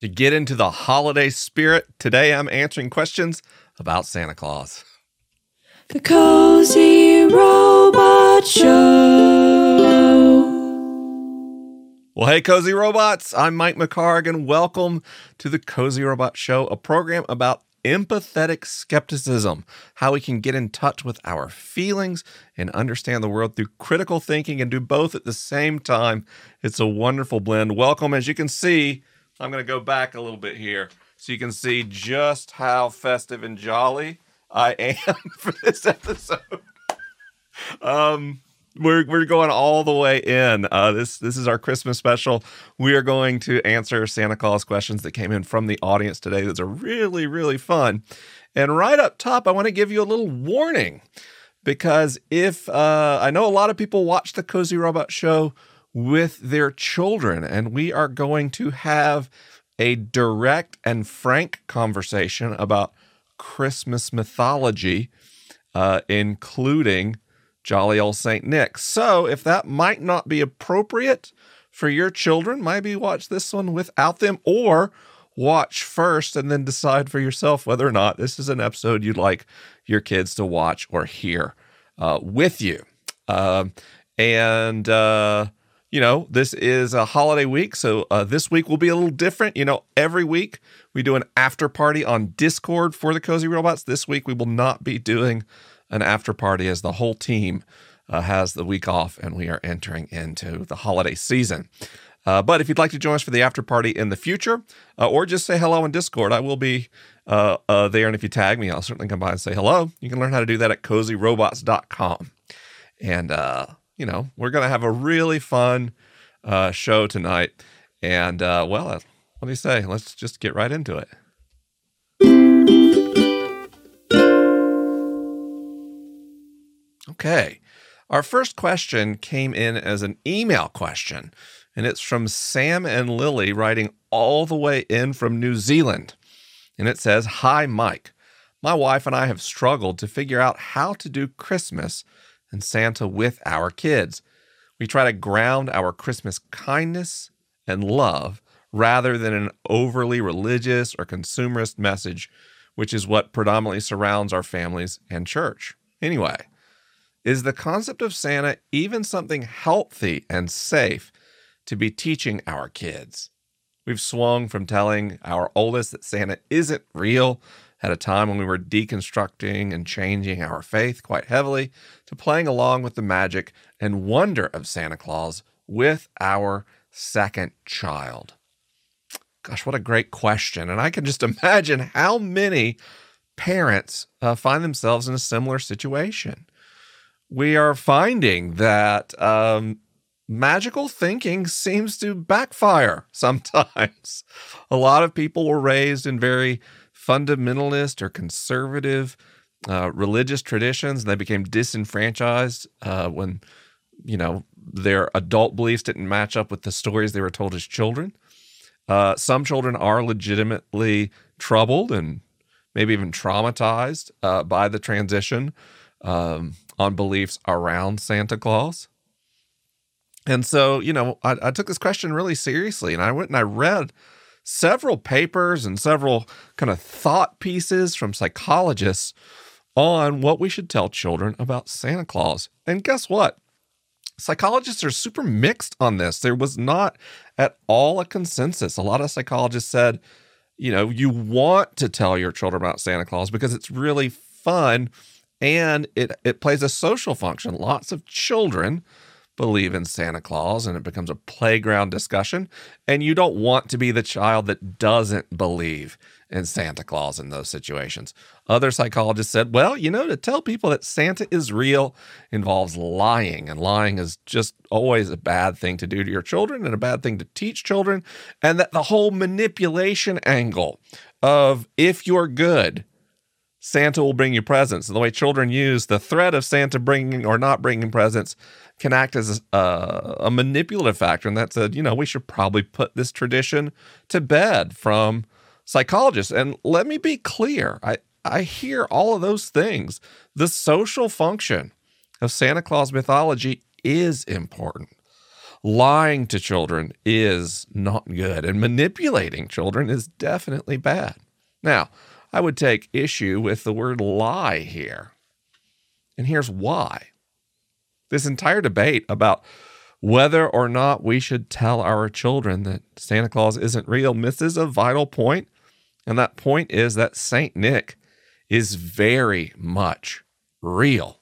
To get into the holiday spirit, today I'm answering questions about Santa Claus. The Cozy Robot Show. Well, hey, Cozy Robots, I'm Mike McHargue, and welcome to the Cozy Robot Show, a program about empathetic skepticism, how we can get in touch with our feelings and understand the world through critical thinking and do both at the same time. It's a wonderful blend. Welcome. As you can see, I'm going to go back a little bit here so you can see just how festive and jolly I am for this episode. Um, we're we're going all the way in. Uh, this this is our Christmas special. We are going to answer Santa Claus questions that came in from the audience today. That's are really really fun. And right up top, I want to give you a little warning because if uh, I know a lot of people watch the Cozy Robot Show with their children, and we are going to have a direct and frank conversation about Christmas mythology, uh, including jolly old Saint Nick. So, if that might not be appropriate for your children, maybe watch this one without them or watch first and then decide for yourself whether or not this is an episode you'd like your kids to watch or hear uh, with you. Um, and uh, you know, this is a holiday week. So uh, this week will be a little different. You know, every week we do an after party on Discord for the Cozy Robots. This week we will not be doing an after party as the whole team uh, has the week off and we are entering into the holiday season. Uh, but if you'd like to join us for the after party in the future, uh, or just say hello in Discord, I will be uh, uh, there. And if you tag me, I'll certainly come by and say hello. You can learn how to do that at cozyrobots.com. And you know, we're going to have a really fun uh, show tonight. And, uh, well, uh, what do you say? Let's just get right into it. Okay. Our first question came in as an email question, and it's from Sam and Lily writing all the way in from New Zealand. And it says Hi, Mike. My wife and I have struggled to figure out how to do Christmas and Santa with our kids. We try to ground our Christmas kindness and love rather than an overly religious or consumerist message, which is what predominantly surrounds our families and church. Anyway, is the concept of Santa even something healthy and safe to be teaching our kids? We've swung from telling our oldest that Santa isn't real at a time when we were deconstructing and changing our faith quite heavily to playing along with the magic and wonder of Santa Claus with our second child? Gosh, what a great question. And I can just imagine how many parents uh, find themselves in a similar situation. We are finding that um, magical thinking seems to backfire sometimes. A lot of people were raised in very fundamentalist or conservative uh, religious traditions. And they became disenfranchised uh, when, you know, their adult beliefs didn't match up with the stories they were told as children. Uh, some children are legitimately troubled and maybe even traumatized uh, by the transition um, on beliefs around Santa Claus. And so, you know, I, I took this question really seriously and I went and I read several papers and several kind of thought pieces from psychologists on what we should tell children about Santa Claus. And guess what? Psychologists are super mixed on this. There was not at all a consensus. A lot of psychologists said, you know, you want to tell your children about Santa Claus because it's really fun and it it plays a social function. Lots of children believe in Santa Claus and it becomes a playground discussion. And you don't want to be the child that doesn't believe in Santa Claus in those situations. Other psychologists said, well, you know, to tell people that Santa is real involves lying, and lying is just always a bad thing to do to your children and a bad thing to teach children. And that the whole manipulation angle of if you're good, Santa will bring you presents. And the way children use the threat of Santa bringing or not bringing presents can act as a, uh, a manipulative factor. And that said, you know, we should probably put this tradition to bed from psychologists. And let me be clear I, I hear all of those things. The social function of Santa Claus mythology is important. lying to children is not good, and manipulating children is definitely bad. Now, I would take issue with the word lie here. And here's why. This entire debate about whether or not we should tell our children that Santa Claus isn't real misses a vital point, and that point is that St. Nick is very much real.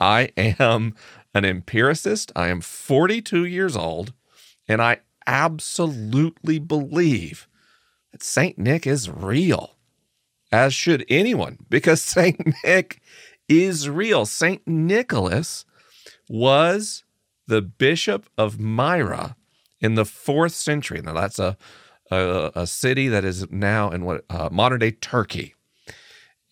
I am an empiricist. I am 42 years old, and I absolutely believe that St. Nick is real, as should anyone, because St. Nick is real. St. Nicholas was the bishop of Myra in the fourth century. Now, that's a, a, a city that is now in what uh, modern day Turkey.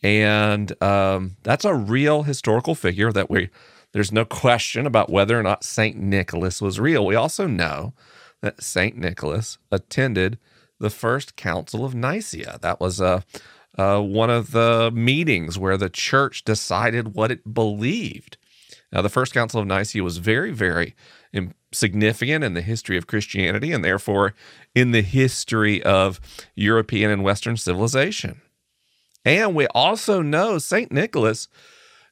And um, that's a real historical figure that we, there's no question about whether or not St. Nicholas was real. We also know that St. Nicholas attended the first Council of Nicaea. That was a, uh, one of the meetings where the church decided what it believed. Now, the First Council of Nicaea was very, very significant in the history of Christianity and therefore in the history of European and Western civilization. And we also know St. Nicholas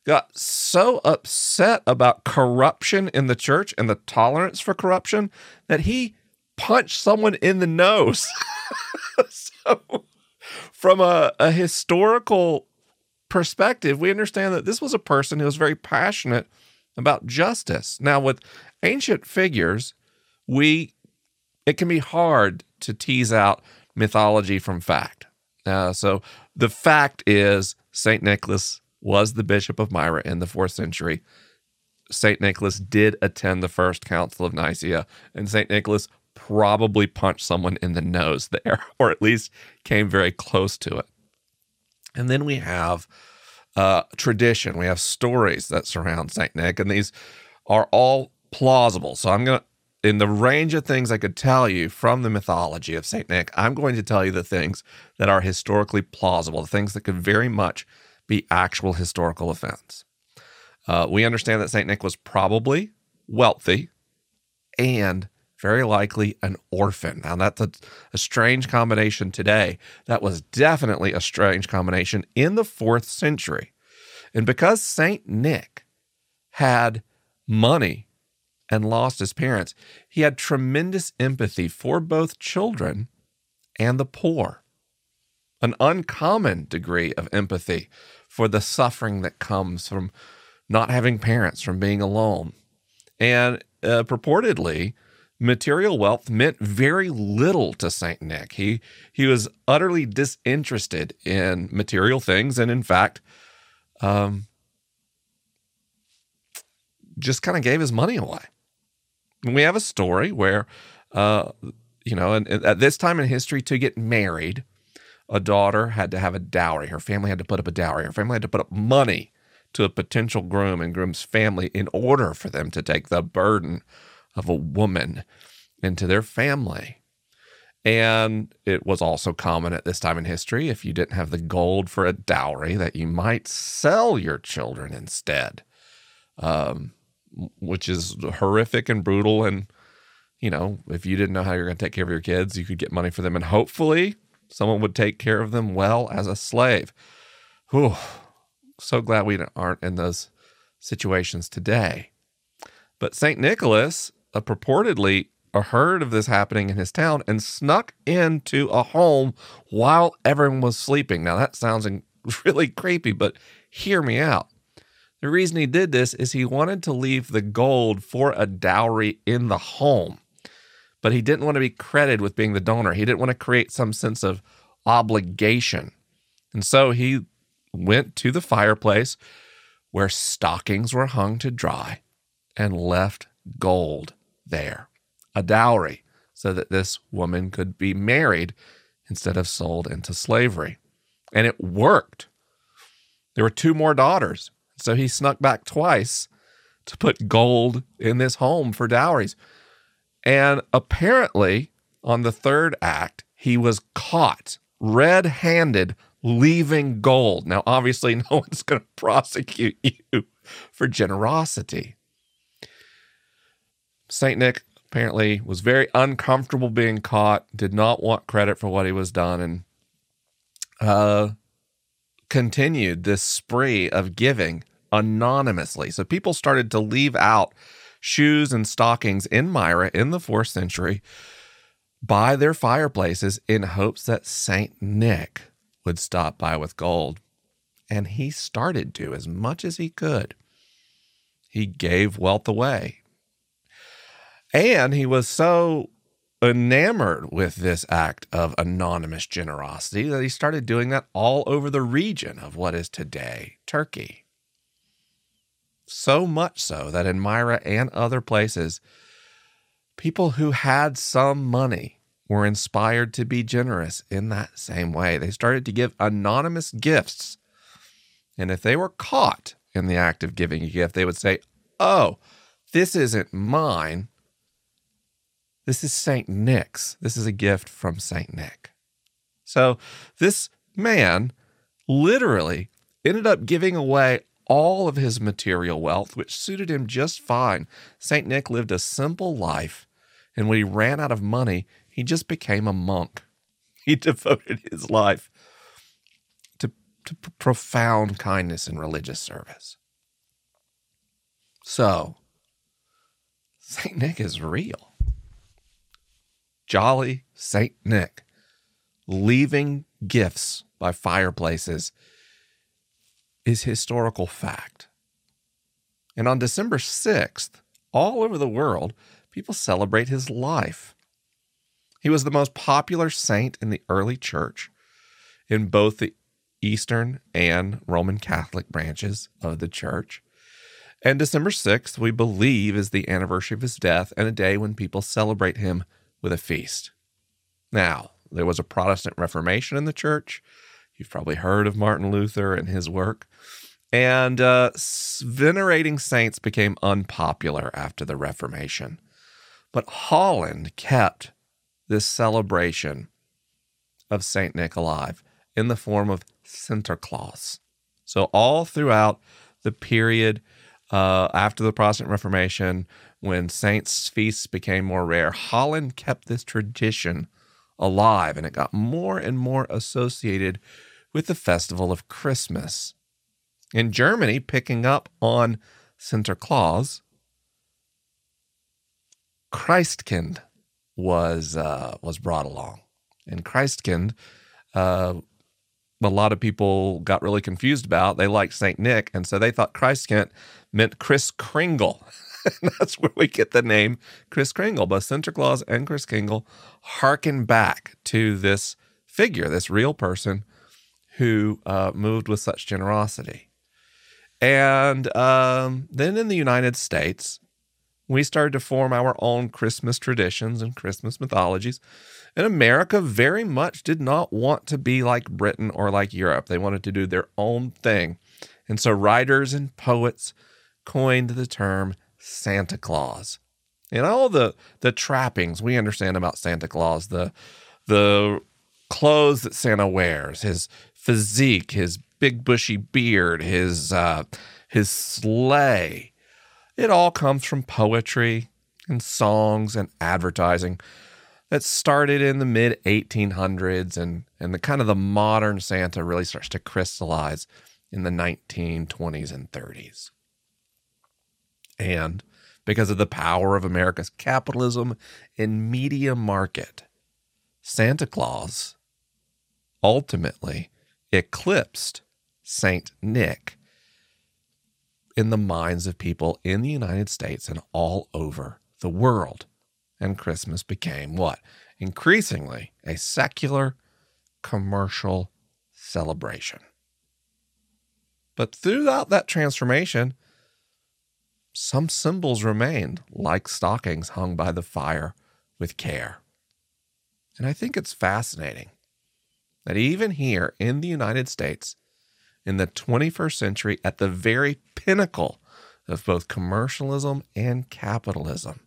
got so upset about corruption in the church and the tolerance for corruption that he punched someone in the nose. so, from a, a historical perspective, we understand that this was a person who was very passionate about justice. Now, with ancient figures, we it can be hard to tease out mythology from fact. Uh, so the fact is, Saint Nicholas was the bishop of Myra in the fourth century. Saint Nicholas did attend the first Council of Nicaea, and Saint Nicholas probably punched someone in the nose there, or at least came very close to it. And then we have uh, tradition. We have stories that surround Saint Nick, and these are all plausible. So I'm going to, in the range of things I could tell you from the mythology of Saint Nick, I'm going to tell you the things that are historically plausible, the things that could very much be actual historical events. Uh, we understand that Saint Nick was probably wealthy and very likely an orphan. Now, that's a, a, strange combination today. That was definitely a strange combination in the fourth century. And because St. Nick had money and lost his parents, he had tremendous empathy for both children and the poor. An uncommon degree of empathy for the suffering that comes from not having parents, from being alone. And uh, purportedly, material wealth meant very little to Saint Nick. He he was utterly disinterested in material things, and in fact, um, just kind of gave his money away. And we have a story where, uh, you know, and, and at this time in history, to get married, a daughter had to have a dowry. Her family had to put up a dowry. Her family had to put up money to a potential groom and groom's family in order for them to take the burden of a woman into their family. And it was also common at this time in history, if you didn't have the gold for a dowry, that you might sell your children instead, um, which is horrific and brutal. And, you know, if you didn't know how you're going to take care of your kids, you could get money for them. And hopefully someone would take care of them well as a slave. Whew. So glad we aren't in those situations today. But St. Nicholas uh, purportedly heard of this happening in his town and snuck into a home while everyone was sleeping. Now, that sounds really creepy, but hear me out. The reason he did this is he wanted to leave the gold for a dowry in the home, but he didn't want to be credited with being the donor. He didn't want to create some sense of obligation. And so he went to the fireplace where stockings were hung to dry and left gold there, a dowry, so that this woman could be married instead of sold into slavery. And it worked. There were two more daughters. So he snuck back twice to put gold in this home for dowries. And apparently, on the third act, he was caught red handed leaving gold. Now, obviously, no one's going to prosecute you for generosity. St. Nick apparently was very uncomfortable being caught, did not want credit for what he was done, and uh, continued this spree of giving anonymously. So people started to leave out shoes and stockings in Myra in the fourth century by their fireplaces in hopes that Saint Nick would stop by with gold. And he started to as much as he could. He gave wealth away. And he was so enamored with this act of anonymous generosity that he started doing that all over the region of what is today Turkey. So much so that in Myra and other places, people who had some money were inspired to be generous in that same way. They started to give anonymous gifts. And if they were caught in the act of giving a gift, they would say, Oh, this isn't mine. This is St. Nick's. This is a gift from St. Nick. So this man literally ended up giving away all of his material wealth, which suited him just fine. St. Nick lived a simple life, and when he ran out of money, he just became a monk. He devoted his life to, to profound kindness and religious service. So, St. Nick is real. Jolly St. Nick leaving gifts by fireplaces is historical fact. And on December 6th, all over the world, people celebrate his life. He was the most popular saint in the early church in both the Eastern and Roman Catholic branches of the church. And December 6th, we believe, is the anniversary of his death and a day when people celebrate him with a feast. Now, there was a Protestant Reformation in the church. You've probably heard of Martin Luther and his work. And uh, venerating saints became unpopular after the Reformation. But Holland kept this celebration of St. Nick alive in the form of Sinterklaas. So, all throughout the period uh, after the Protestant Reformation, when saints' feasts became more rare, Holland kept this tradition alive and it got more and more associated with the festival of Christmas. In Germany, picking up on Sinterklaas, Christkind was uh, was brought along, and Christkind, uh, a lot of people got really confused about. They liked Saint Nick, and so they thought Christkind meant Kris Kringle. that's where we get the name Chris Kringle. But Claus and Chris Kringle harken back to this figure, this real person who uh, moved with such generosity. And um, then in the United States, we started to form our own Christmas traditions and Christmas mythologies. And America very much did not want to be like Britain or like Europe. They wanted to do their own thing. And so writers and poets coined the term Santa Claus. And all the the trappings we understand about Santa Claus, the the clothes that Santa wears, his physique, his big bushy beard, his uh, his sleigh. It all comes from poetry and songs and advertising that started in the mid 1800s and and the kind of the modern Santa really starts to crystallize in the 1920s and 30s. And because of the power of America's capitalism and media market, Santa Claus ultimately eclipsed Saint Nick in the minds of people in the United States and all over the world. And Christmas became what? Increasingly a secular, commercial celebration. But throughout that transformation, some symbols remained, like stockings hung by the fire with care. And I think it's fascinating that even here in the United States, in the 21st century, at the very pinnacle of both commercialism and capitalism,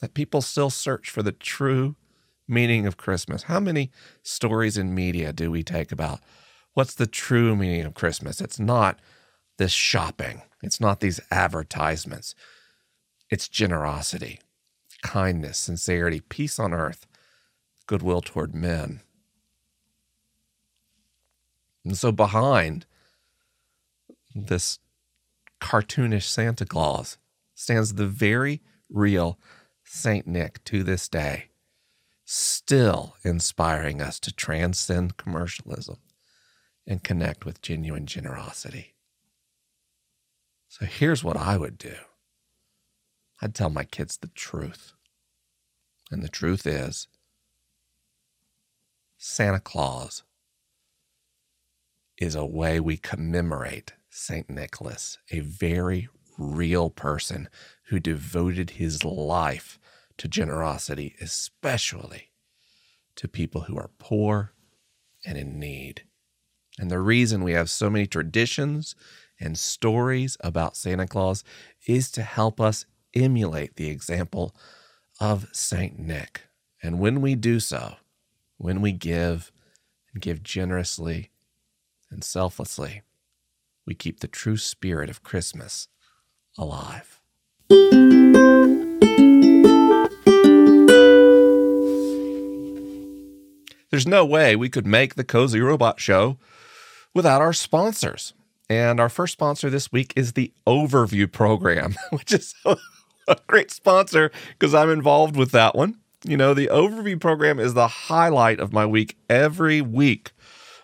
that people still search for the true meaning of Christmas. How many stories in media do we take about what's the true meaning of Christmas? It's not this shopping, it's not these advertisements, it's generosity, kindness, sincerity, peace on earth, goodwill toward men. And so behind this cartoonish Santa Claus stands the very real Saint Nick to this day, still inspiring us to transcend commercialism and connect with genuine generosity. So here's what I would do I'd tell my kids the truth. And the truth is, Santa Claus is a way we commemorate St. Nicholas, a very real person who devoted his life to generosity, especially to people who are poor and in need. And the reason we have so many traditions and stories about Santa Claus is to help us emulate the example of St. Nick. And when we do so, when we give and give generously and selflessly, we keep the true spirit of Christmas alive. There's no way we could make the Cozy Robot Show without our sponsors. And our first sponsor this week is the Overview Program, which is a great sponsor because I'm involved with that one. You know, the Overview Program is the highlight of my week every week.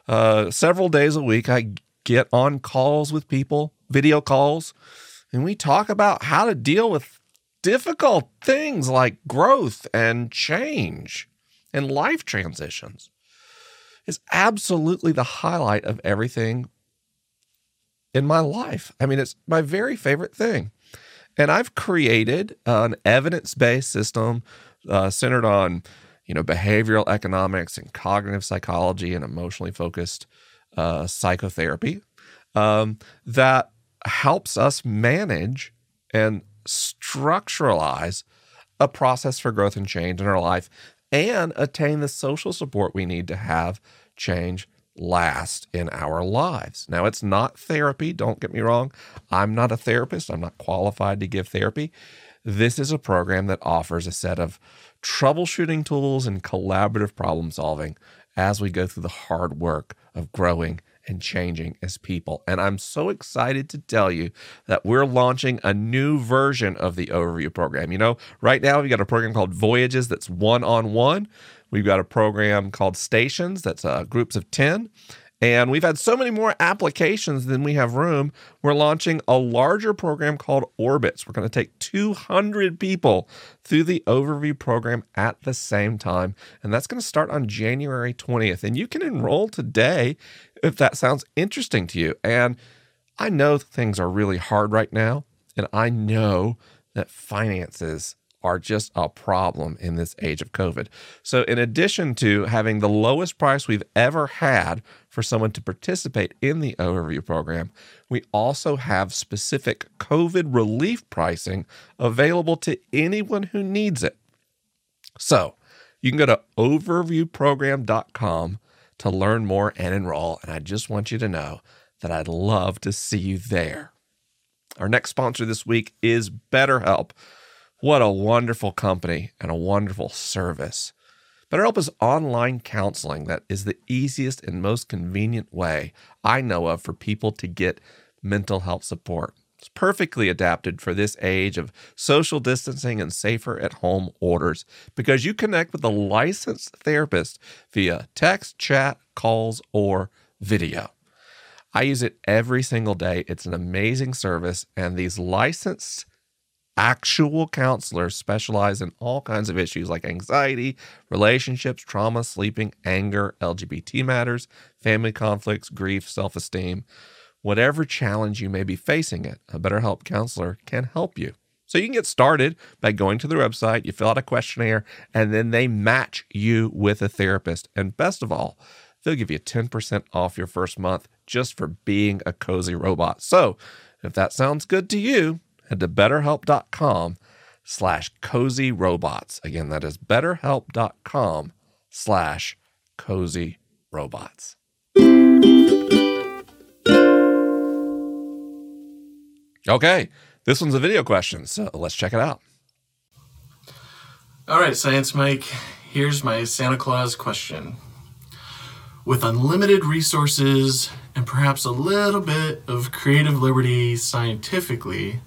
Uh, several days a week, I get on calls with people, video calls, and we talk about how to deal with difficult things like growth and change and life transitions. Is absolutely the highlight of everything in my life. I mean, it's my very favorite thing. And I've created an evidence-based system uh, centered on, you know, behavioral economics and cognitive psychology and emotionally focused uh, psychotherapy um, that helps us manage and structuralize a process for growth and change in our life and attain the social support we need to have change last in our lives. Now, it's not therapy, don't get me wrong. I'm not a therapist, I'm not qualified to give therapy. This is a program that offers a set of troubleshooting tools and collaborative problem solving as we go through the hard work of growing and changing as people. And I'm so excited to tell you that we're launching a new version of the overview program. You know, right now we've got a program called Voyages that's one on one. We've got a program called Stations that's uh, groups of 10. And we've had so many more applications than we have room. We're launching a larger program called Orbits. We're going to take 200 people through the overview program at the same time. And that's going to start on January 20th. And you can enroll today if that sounds interesting to you. And I know things are really hard right now. And I know that finances are just a problem in this age of COVID. So, in addition to having the lowest price we've ever had for someone to participate in the overview program, we also have specific COVID relief pricing available to anyone who needs it. So, you can go to overviewprogram.com to learn more and enroll. And I just want you to know that I'd love to see you there. Our next sponsor this week is BetterHelp. What a wonderful company and a wonderful service. BetterHelp is online counseling that is the easiest and most convenient way I know of for people to get mental health support. It's perfectly adapted for this age of social distancing and safer at home orders because you connect with a licensed therapist via text, chat, calls, or video. I use it every single day. It's an amazing service, and these licensed actual counselors specialize in all kinds of issues like anxiety, relationships, trauma, sleeping, anger, LGBT matters, family conflicts, grief, self esteem. Whatever challenge you may be facing it, a BetterHelp counselor can help you. So you can get started by going to their website, you fill out a questionnaire, and then they match you with a therapist. And best of all, they'll give you 10% off your first month just for being a cozy robot. So if that sounds good to you, head to betterhelp.com slash cozy robots. Again, that is betterhelp.com slash cozy robots. Okay, this one's a video question, so let's check it out. All right, Science Mike, here's my Santa Claus question. With unlimited resources and perhaps a little bit of creative liberty scientifically,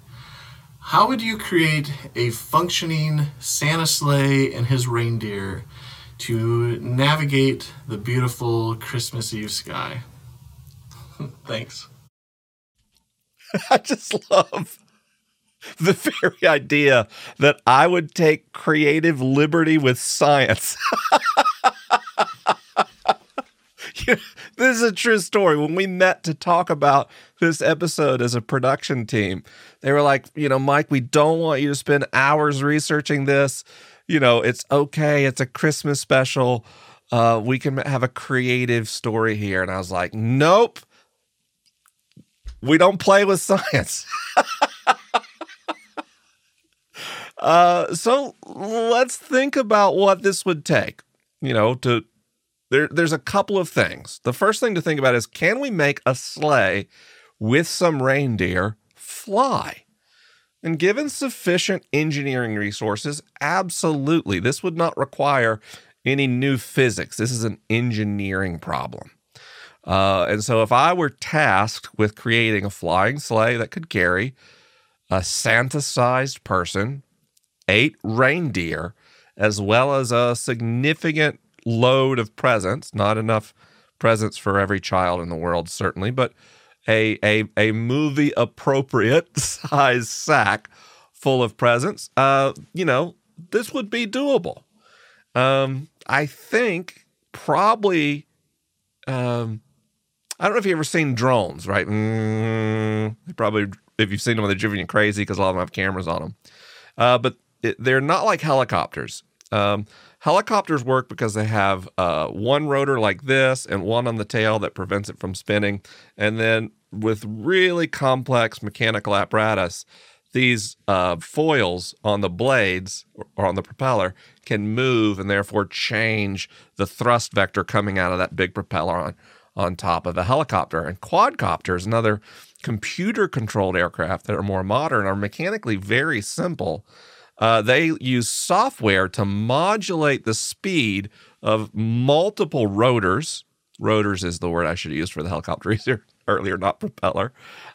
how would you create a functioning Santa sleigh and his reindeer to navigate the beautiful Christmas Eve sky? Thanks. I just love the very idea that I would take creative liberty with science. this is a true story. When we met to talk about this episode as a production team, they were like, you know, Mike, we don't want you to spend hours researching this. You know, it's okay. It's a Christmas special. Uh, we can have a creative story here. And I was like, nope. We don't play with science. uh, so let's think about what this would take, you know, to there, there's a couple of things. The first thing to think about is can we make a sleigh with some reindeer fly? And given sufficient engineering resources, absolutely. This would not require any new physics. This is an engineering problem. Uh, and so, if I were tasked with creating a flying sleigh that could carry a Santa sized person, eight reindeer, as well as a significant load of presents, not enough presents for every child in the world, certainly, but a, a, a movie appropriate size sack full of presents, uh, you know, this would be doable. Um, I think probably, um, I don't know if you've ever seen drones, right? Mm, probably, if you've seen them, they're driving you crazy because a lot of them have cameras on them. Uh, but it, they're not like helicopters. Um, Helicopters work because they have uh, one rotor like this and one on the tail that prevents it from spinning. And then with really complex mechanical apparatus, these uh, foils on the blades or on the propeller can move and therefore change the thrust vector coming out of that big propeller on, on top of a helicopter. And quadcopters, another computer controlled aircraft that are more modern, are mechanically very simple uh, they use software to modulate the speed of multiple rotors. Rotors is the word I should use for the helicopter earlier, not propeller.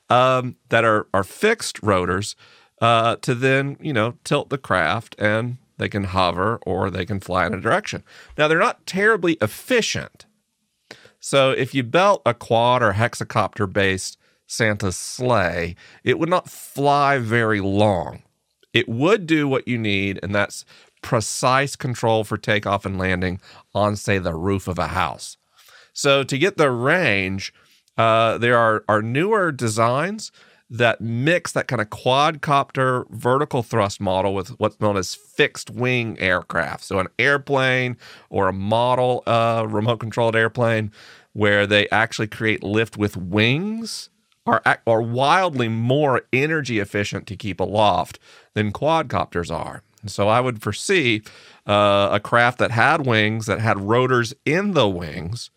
Um, that are are fixed rotors uh, to then you know tilt the craft and they can hover or they can fly in a direction. Now they're not terribly efficient. So if you built a quad or hexacopter based Santa's sleigh, it would not fly very long. It would do what you need, and that's precise control for takeoff and landing on, say, the roof of a house. So to get the range, uh, there are, are newer designs that mix that kind of quadcopter vertical thrust model with what's known as fixed wing aircraft. So an airplane or a model uh, remote controlled airplane where they actually create lift with wings are are wildly more energy efficient to keep aloft than quadcopters are. So I would foresee uh, a craft that had wings that had rotors in the wings,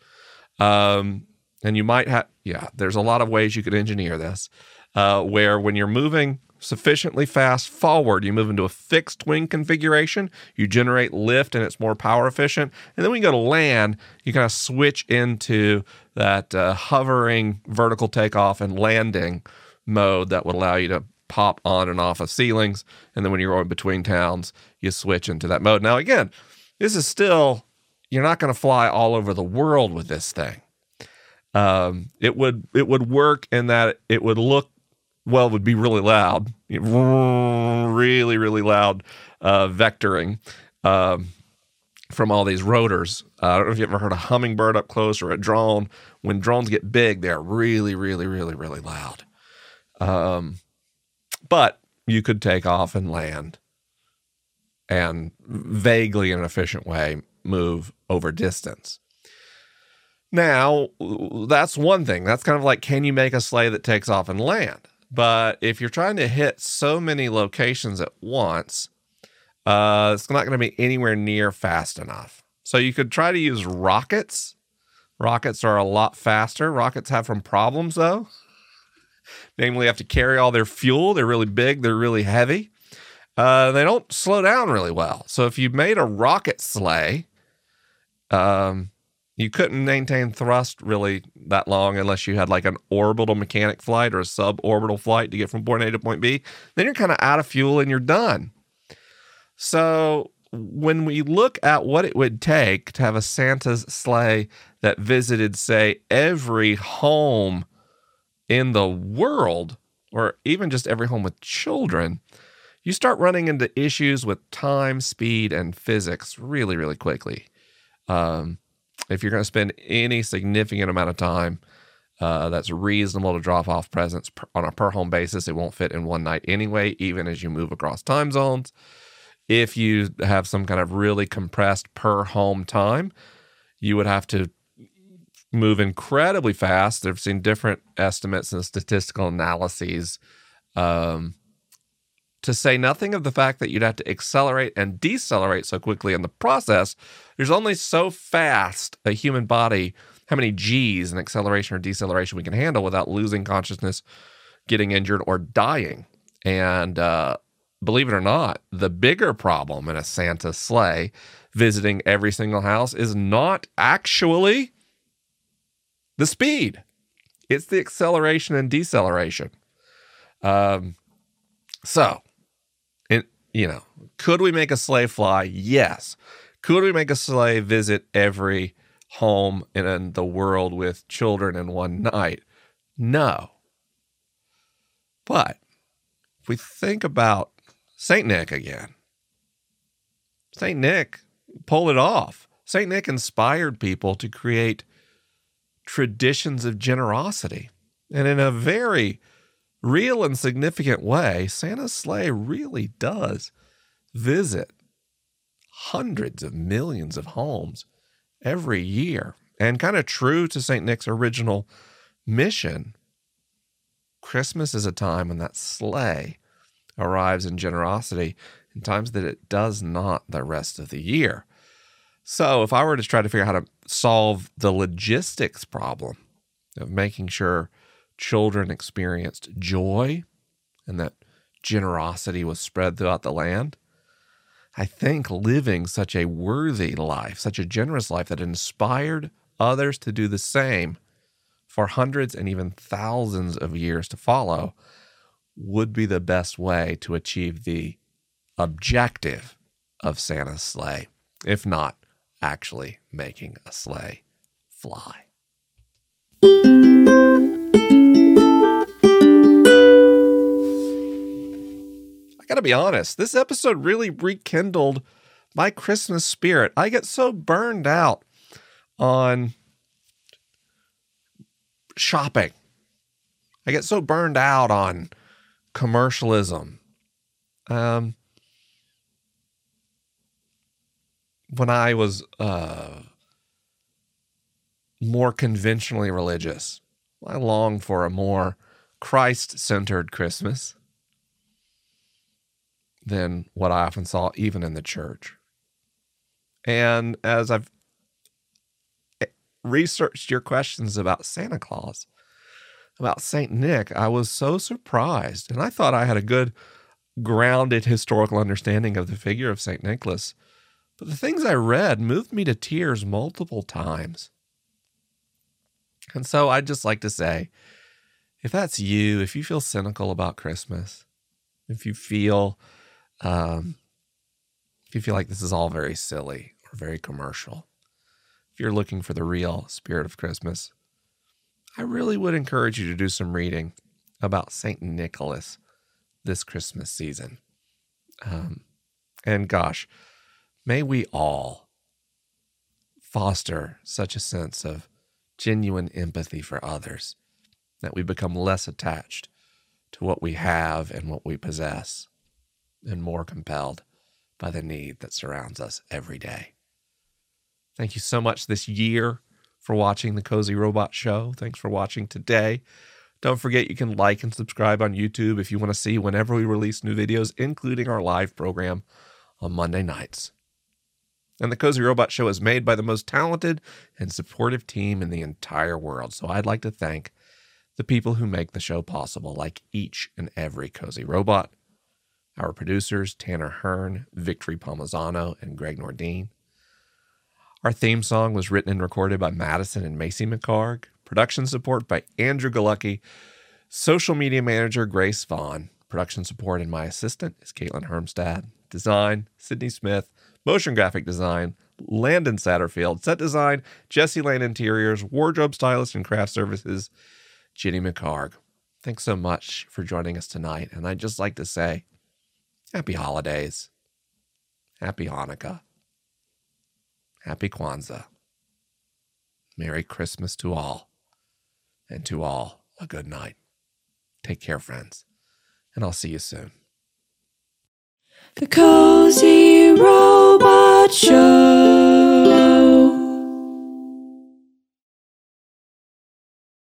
um, and you might have yeah. There's a lot of ways you could engineer this, uh, where when you're moving sufficiently fast forward, you move into a fixed wing configuration, you generate lift and it's more power efficient. And then when you go to land, you kind of switch into that uh, hovering vertical takeoff and landing mode that would allow you to pop on and off of ceilings. And then when you're going between towns, you switch into that mode. Now, again, this is still, you're not going to fly all over the world with this thing. Um, it would it would work in that it would look well, would be really loud, really really loud uh, vectoring. Um, from all these rotors. Uh, I don't know if you've ever heard a hummingbird up close or a drone. When drones get big, they're really, really, really, really loud. Um, but you could take off and land and vaguely in an efficient way move over distance. Now, that's one thing. That's kind of like can you make a sleigh that takes off and land? But if you're trying to hit so many locations at once, uh, it's not going to be anywhere near fast enough. So you could try to use rockets. Rockets are a lot faster. Rockets have some problems though. Namely, have to carry all their fuel. They're really big. They're really heavy. uh, they don't slow down really well. So if you made a rocket sleigh, um, you couldn't maintain thrust really that long unless you had like an orbital mechanic flight or a suborbital flight to get from point A to point B. Then you're kind of out of fuel and you're done. So when we look at what it would take to have a Santa's sleigh that visited, say, every home in the world, or even just every home with children, you start running into issues with time, speed, and physics really, really quickly. Um, if you're going to spend any significant amount of time uh, that's reasonable to drop off presents per, on a per home basis, it won't fit in one night anyway, even as you move across time zones. If you have some kind of really compressed per home time, you would have to move incredibly fast. I've seen different estimates and statistical analyses. Um, to say nothing of the fact that you'd have to accelerate and decelerate so quickly in the process, there's only so fast a human body, how many G's in acceleration or deceleration we can handle without losing consciousness, getting injured, or dying. And uh, believe it or not, the bigger problem in a Santa sleigh visiting every single house is not actually the speed, it's the acceleration and deceleration. Um, so, you know, could we make a sleigh fly? Yes. Could we make a sleigh visit every home in the world with children in one night? No. But if we think about St. Nick again, St. Nick pulled it off. St. Nick inspired people to create traditions of generosity. And in a very real and significant way, Santa's sleigh really does visit hundreds of millions of homes every year. And kind of true to St. Nick's original mission, Christmas is a time when that sleigh arrives in generosity in times that it does not the rest of the year. So, if I were to try to figure out how to solve the logistics problem of making sure children experienced joy and that generosity was spread throughout the land, I think living such a worthy life, such a generous life that inspired others to do the same for hundreds and even thousands of years to follow would be the best way to achieve the objective of Santa's sleigh, if not actually making a sleigh fly. Got to be honest, this episode really rekindled my Christmas spirit. I get so burned out on shopping. I get so burned out on commercialism. Um, when I was uh, more conventionally religious, I longed for a more Christ centered Christmas than what I often saw even in the church. And as I've eh, researched your questions about Santa Claus, about St. Nick, I was so surprised. And I thought I had a good, grounded historical understanding of the figure of St. Nicholas. But the things I read moved me to tears multiple times. And so I'd just like to say if that's you, if you feel cynical about Christmas, if you feel um, if you feel like this is all very silly or very commercial, if you're looking for the real spirit of Christmas, I really would encourage you to do some reading about St. Nicholas this Christmas season. Um, and gosh, may we all foster such a sense of genuine empathy for others that we become less attached to what we have and what we possess and more compelled by the need that surrounds us every day. Thank you so much this year for watching the Cozy Robot Show. Thanks for watching today. Don't forget you can like and subscribe on YouTube if you want to see whenever we release new videos, including our live program on Monday nights. And the Cozy Robot Show is made by the most talented and supportive team in the entire world. So I'd like to thank the people who make the show possible, like each and every Cozy Robot. Our producers, Tanner Hearn, Victory Palmazano, and Greg Nordine. Our theme song was written and recorded by Madison and Macy McHargue. Production support by Andrew Galucki. Social media manager Grace Vaughn. Production support and my assistant is Caitlin Hermstad. Design, Sydney Smith. Motion graphic design, Landon Satterfield. Set design, Jesse Lane Interiors. Wardrobe stylist and craft services, Jenny McHargue. Thanks so much for joining us tonight. And I'd just like to say, Happy holidays. Happy Hanukkah. Happy Kwanzaa. Merry Christmas to all. And to all, a good night. Take care, friends. And I'll see you soon. The Cozy Robot Show.